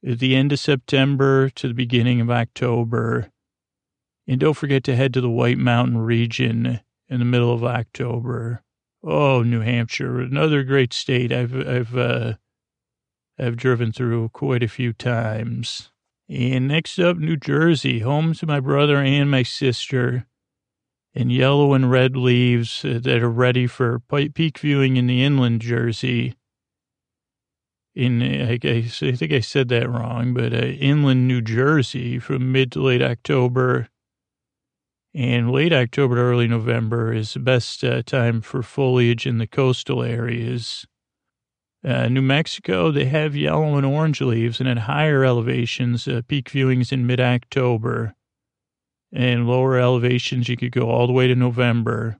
at the end of September to the beginning of October. And don't forget to head to the White Mountain region in the middle of October. Oh, New Hampshire, another great state. I've I've uh, I've driven through quite a few times. And next up, New Jersey, home to my brother and my sister, and yellow and red leaves uh, that are ready for peak viewing in the inland Jersey. In I, I, I think I said that wrong, but uh, inland New Jersey from mid to late October and late October to early November is the best uh, time for foliage in the coastal areas. Uh, New Mexico, they have yellow and orange leaves, and at higher elevations, uh, peak viewings in mid October. And lower elevations, you could go all the way to November.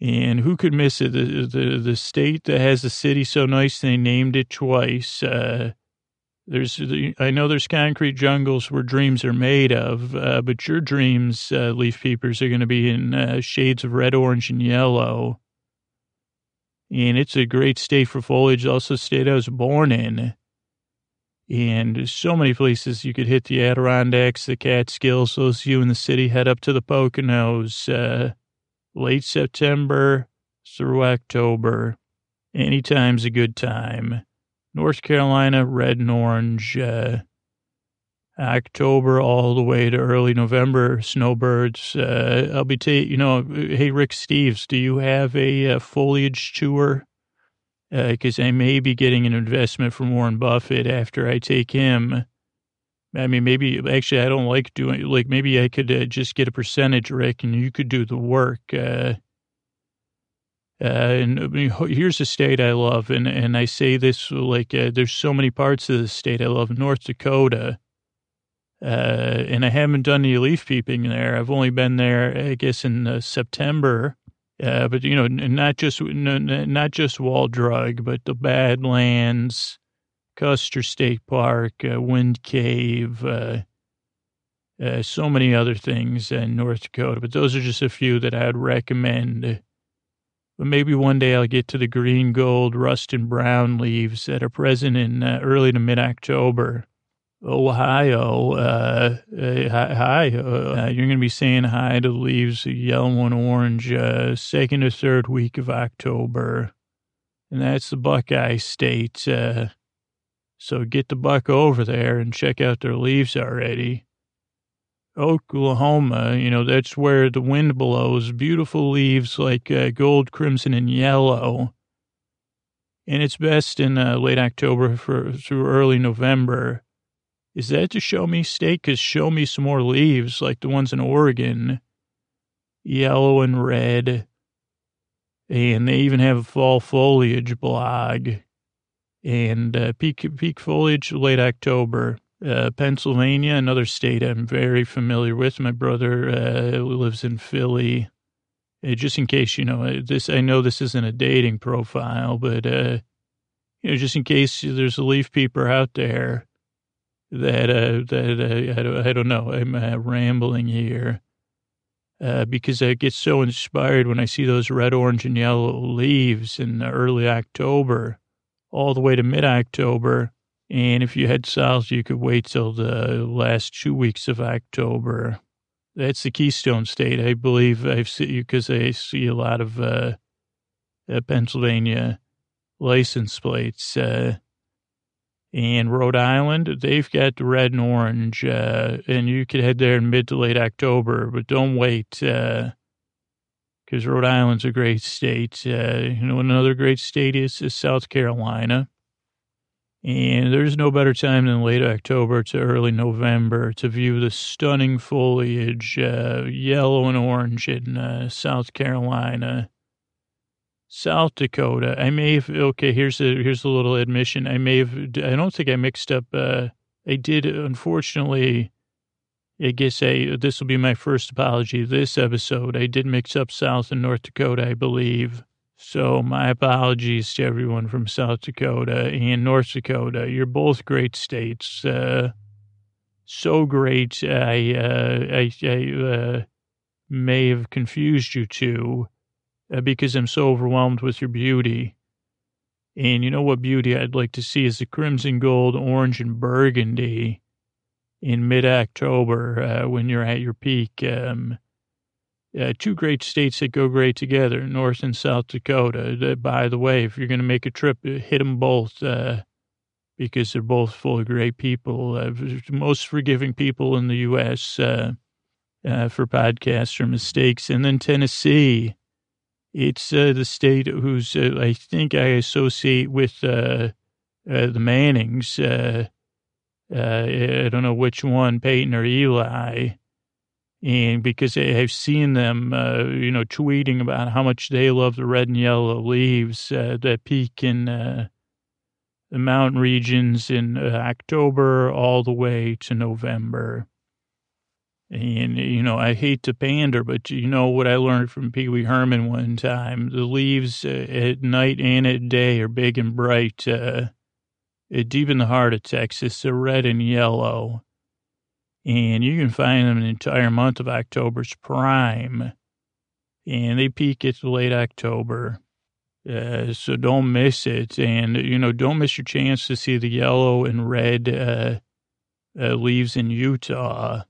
And who could miss it? The, the, the state that has the city so nice they named it twice. Uh, there's, I know there's concrete jungles where dreams are made of, uh, but your dreams, uh, leaf peepers, are going to be in uh, shades of red, orange, and yellow. And it's a great state for foliage. Also, state I was born in. And so many places you could hit the Adirondacks, the Catskills. Those you in the city head up to the Poconos. Uh, late September through October. Anytime's a good time. North Carolina, red and orange, uh, October all the way to early November, snowbirds. Uh, I'll be, ta- you know, hey, Rick Steves, do you have a, a foliage tour? Because uh, I may be getting an investment from Warren Buffett after I take him. I mean, maybe, actually, I don't like doing, like, maybe I could uh, just get a percentage, Rick, and you could do the work. Uh, uh, and I mean, here's a state I love, and, and I say this like uh, there's so many parts of the state I love. North Dakota, uh, and I haven't done any leaf peeping there. I've only been there, I guess, in uh, September. Uh, but you know, not just not just Wall Drug, but the Badlands, Custer State Park, uh, Wind Cave, so many other things in North Dakota. But those are just a few that I'd recommend but maybe one day I'll get to the green, gold, rust, and brown leaves that are present in uh, early to mid October. Ohio, uh, uh, hi, uh, you're going to be saying hi to the leaves, yellow and orange, uh, second or third week of October. And that's the Buckeye State. Uh, so get the buck over there and check out their leaves already. Oklahoma, you know, that's where the wind blows beautiful leaves like uh, gold, crimson, and yellow. And it's best in uh, late October for, through early November. Is that to show me state? Because show me some more leaves like the ones in Oregon, yellow and red. And they even have a fall foliage blog and uh, peak, peak foliage late October. Uh, Pennsylvania, another state I'm very familiar with. My brother uh, lives in Philly. Uh, just in case you know uh, this, I know this isn't a dating profile, but uh, you know, just in case there's a leaf peeper out there that uh, that I don't, I, don't, know. I'm rambling here uh, because I get so inspired when I see those red, orange, and yellow leaves in early October, all the way to mid October and if you head south, you could wait till the last two weeks of October. That's the Keystone State, I believe. I've seen because I see a lot of uh, uh, Pennsylvania license plates. Uh, and Rhode Island, they've got the red and orange, uh, and you could head there in mid to late October, but don't wait, because uh, Rhode Island's a great state. Uh, you know, another great state is, is South Carolina. And there's no better time than late October to early November to view the stunning foliage, uh, yellow and orange in uh, South Carolina, South Dakota. I may have, okay, here's a, here's a little admission. I may have, I don't think I mixed up, uh, I did, unfortunately, I guess I, this will be my first apology this episode. I did mix up South and North Dakota, I believe. So my apologies to everyone from South Dakota and North Dakota. You're both great states. Uh, so great. I, uh, I, I uh, may have confused you two because I'm so overwhelmed with your beauty. And you know what beauty I'd like to see is the crimson, gold, orange, and burgundy in mid-October uh, when you're at your peak. Um, uh, two great states that go great together, North and South Dakota. Uh, by the way, if you're going to make a trip, uh, hit them both uh, because they're both full of great people, uh, most forgiving people in the U.S. Uh, for podcasts or mistakes. And then Tennessee, it's the state whose I think I associate with the Mannings. I don't know which one, Peyton or Eli and because I've seen them, uh, you know, tweeting about how much they love the red and yellow leaves uh, that peak in uh, the mountain regions in uh, October all the way to November. And, you know, I hate to pander, but you know what I learned from Pee Wee Herman one time? The leaves uh, at night and at day are big and bright. Uh, deep in the heart of Texas, they're red and yellow and you can find them an entire month of October's prime, and they peak at late October. Uh, so don't miss it, and you know don't miss your chance to see the yellow and red uh, uh, leaves in Utah,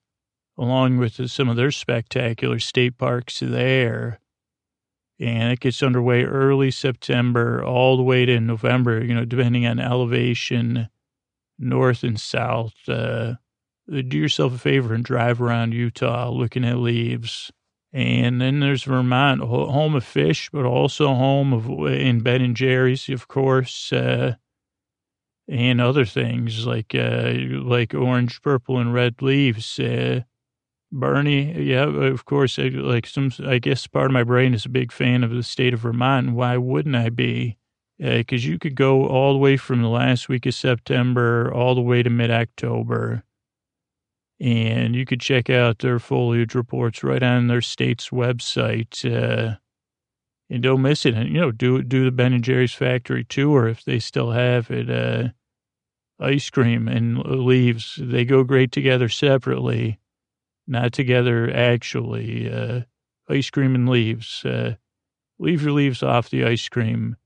along with some of their spectacular state parks there. And it gets underway early September, all the way to November. You know, depending on elevation, north and south. Uh, do yourself a favor and drive around Utah looking at leaves. And then there's Vermont, home of Phish, but also home of in Ben and Jerry's, of course, uh, and other things like uh, like orange, purple, and red leaves. Uh, Bernie, yeah, of course. Like some, I guess part of my brain is a big fan of the state of Vermont. Why wouldn't I be? Because uh, you could go all the way from the last week of September all the way to mid October and you could check out their foliage reports right on their state's website. Uh, and don't miss it. And, you know, do do the Ben and Jerry's factory tour if they still have it. Uh, ice cream and leaves, they go great together separately, not together actually. Uh, ice cream and leaves. Uh, leave your leaves off the ice cream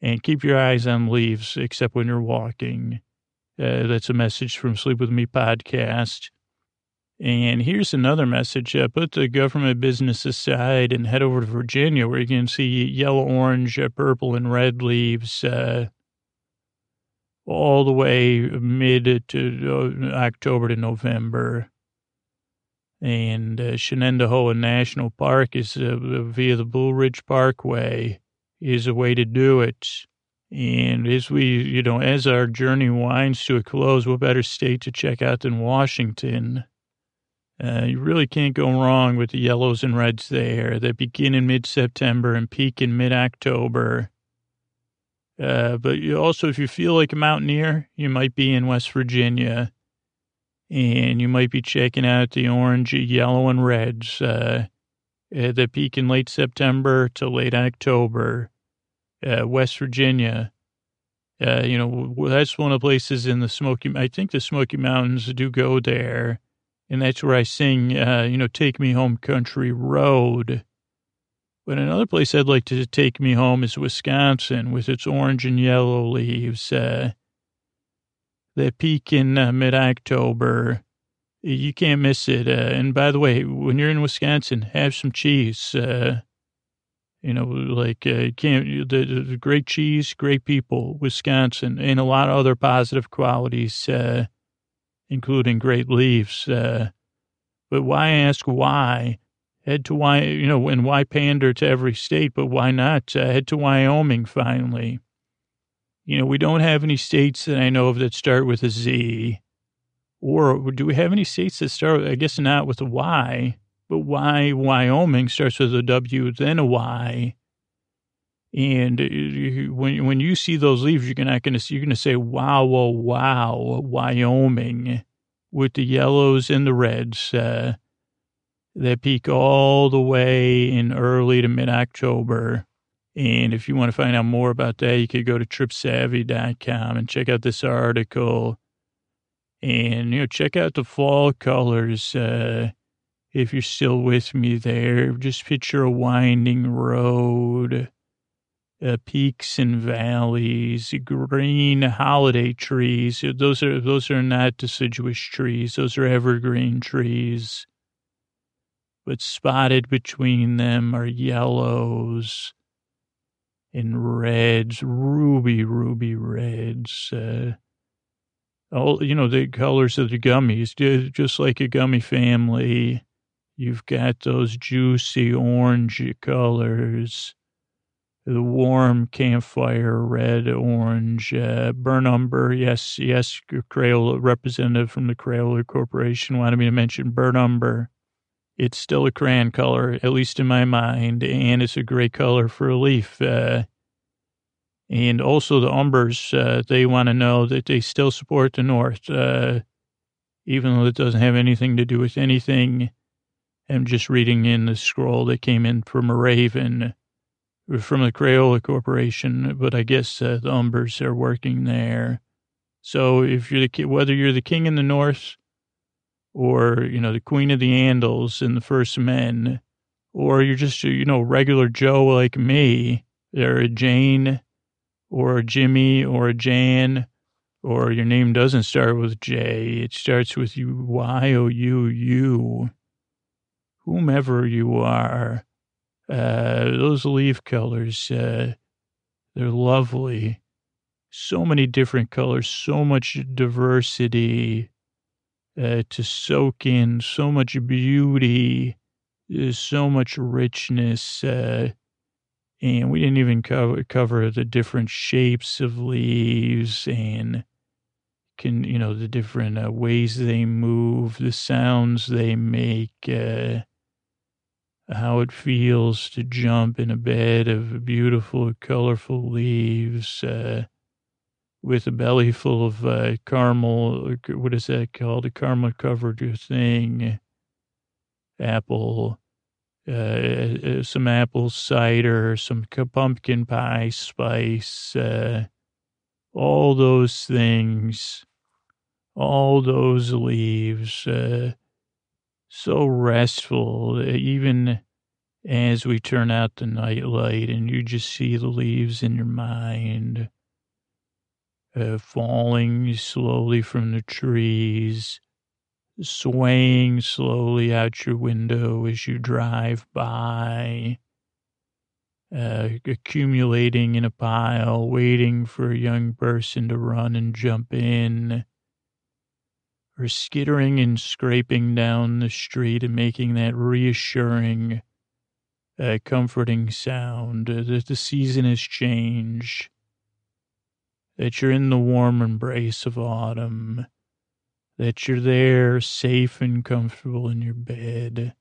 and keep your eyes on leaves, except when you're walking. Uh, that's a message from Sleep With Me podcast. And here's another message. Uh, put the government business aside and head over to Virginia where you can see yellow, orange, uh, purple, and red leaves uh, all the way mid to uh, October to November. And uh, Shenendehowa National Park is uh, via the Blue Ridge Parkway is a way to do it. And as we, you know, as our journey winds to a close, what better state to check out than Washington? Uh, you really can't go wrong with the yellows and reds there that begin in mid September and peak in mid October. Uh, but you also, if you feel like a mountaineer, you might be in West Virginia and you might be checking out the orange, yellow, and reds uh, that peak in late September to late October uh, West Virginia. Uh, you know, that's one of the places in the Smoky, I think the Smoky Mountains do go there. And that's where I sing, uh, you know, Take Me Home Country Road. But another place I'd like to take me home is Wisconsin with its orange and yellow leaves. Uh, that peak in uh, mid October. You can't miss it. Uh, and by the way, when you're in Wisconsin, have some cheese. Uh, you know, like uh, can't the, the, great cheese, great people, Wisconsin, and a lot of other positive qualities, uh, including great leaves. Uh, but why ask why? Head to why you know, and why pander to every state? But why not uh, head to Wyoming finally? You know, we don't have any states that I know of that start with a Z, or do we have any states that start? I guess not with a Y. But why Wyoming starts with a W, then a Y. And uh, when when you see those leaves, you're not going to you're going to say, "Wow, wow, wow, Wyoming," with the yellows and the reds uh, that peak all the way in early to mid October. And if you want to find out more about that, you could go to tripsavvy.com and check out this article. And you know, check out the fall colors. Uh, if you're still with me there, just picture a winding road, uh, peaks and valleys, green holiday trees. Those are those are not deciduous trees; those are evergreen trees. but spotted between them are yellows and reds, ruby, ruby reds. Uh, all, you know, the colors of the gummies, just like a gummy family. You've got those juicy orange colors, the warm campfire red, orange, uh, burn umber. Yes, yes, Crayola representative from the Crayola Corporation wanted me to mention burn umber. It's still a crayon color, at least in my mind, and it's a great color for a leaf. Uh, and also the umbers, uh, they want to know that they still support the North, uh, even though it doesn't have anything to do with anything. I'm just reading in the scroll that came in from a raven from the Crayola Corporation, but I guess uh, the umbers are working there. So if you're the whether you're the king in the North or, you know, the queen of the Andals and the first men, or you're just, you know, regular Joe like me, or a Jane, or a Jimmy, or a Jan, or your name doesn't start with J, it starts with you, Y O U U, whomever you are. Uh, those leaf colors, uh, they're lovely. So many different colors, so much diversity uh, to soak in so much beauty, uh, so much richness. Uh, and we didn't even cover, cover the different shapes of leaves and can, you know, the different uh, ways they move, the sounds they make, uh, how it feels to jump in a bed of beautiful, colorful leaves. Uh, with a belly full of uh, caramel. What is that called? A caramel covered thing. Apple, uh, uh, some apple cider, some pumpkin pie spice, uh, all those things, all those leaves. Uh, so restful, even as we turn out the night light and you just see the leaves in your mind uh, falling slowly from the trees, swaying slowly out your window as you drive by, uh, accumulating in a pile, waiting for a young person to run and jump in, or skittering and scraping down the street and making that reassuring, uh, comforting sound. Uh, that the season has changed that you're in the warm embrace of autumn, that you're there safe and comfortable in your bed,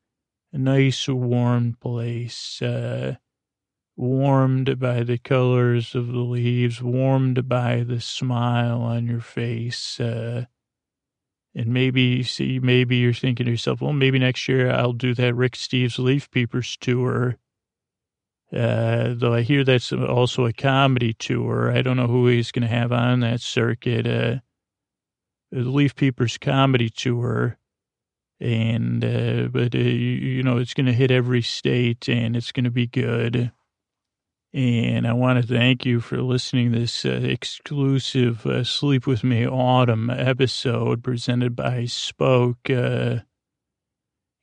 a nice warm place, uh, warmed by the colors of the leaves, warmed by the smile on your face. Uh, and maybe, see, maybe you're thinking to yourself, well, maybe next year I'll do that Rick Steves Leaf Peepers tour uh, though I hear that's also a comedy tour. I don't know who he's going to have on that circuit. Uh, the Leaf Peepers comedy tour. And, uh, but, uh, you, you, know, it's going to hit every state and it's going to be good. And I want to thank you for listening to this uh, exclusive Sleep With Me Autumn episode presented by Spoke.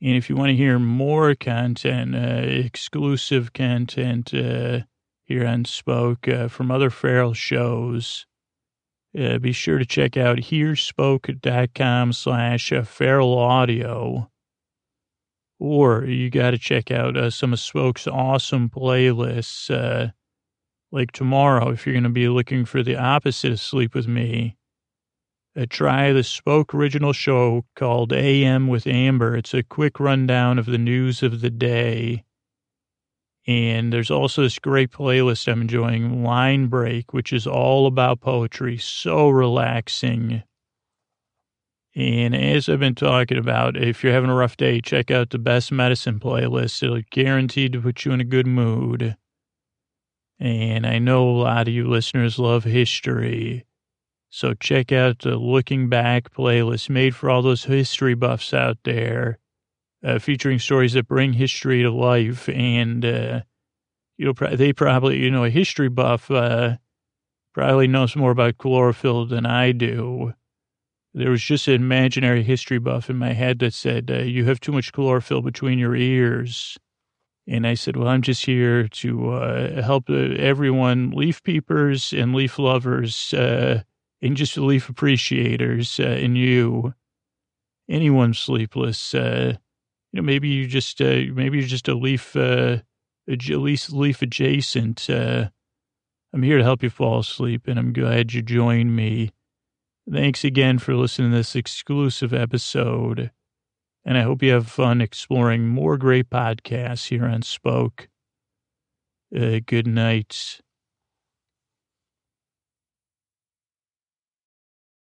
And if you want to hear more content, uh, exclusive content uh, here on Spoke uh, from other Feral shows, uh, be sure to check out hearspoke.com slash uh, feral audio. Or you got to check out uh, some of Spoke's awesome playlists. like tomorrow, if you're going to be looking for the opposite of Sleep With Me, Uh, try the Spoke original show called AM with Amber. It's a quick rundown of the news of the day. And there's also this great playlist I'm enjoying, Line Break, which is all about poetry. So relaxing. And as I've been talking about, if you're having a rough day, check out the Best Medicine playlist. It'll guaranteed to put you in a good mood. And I know a lot of you listeners love history. So check out the Looking Back playlist made for all those history buffs out there, uh, featuring stories that bring history to life. And, uh, you know, they probably, you know, a history buff uh, probably knows more about chlorophyll than I do. there was just an imaginary history buff in my head that said, uh, You have too much chlorophyll between your ears. And I said, Well, I'm just here to uh, help uh, everyone, leaf peepers and leaf lovers, uh, and just leaf appreciators, uh, and you, anyone sleepless. Uh, you know, maybe you just, uh, maybe you're just a leaf, uh, at least leaf adjacent. Uh, I'm here to help you fall asleep, and I'm glad you joined me. Thanks again for listening to this exclusive episode. And I hope you have fun exploring more great podcasts here on Spoke. Uh, good night.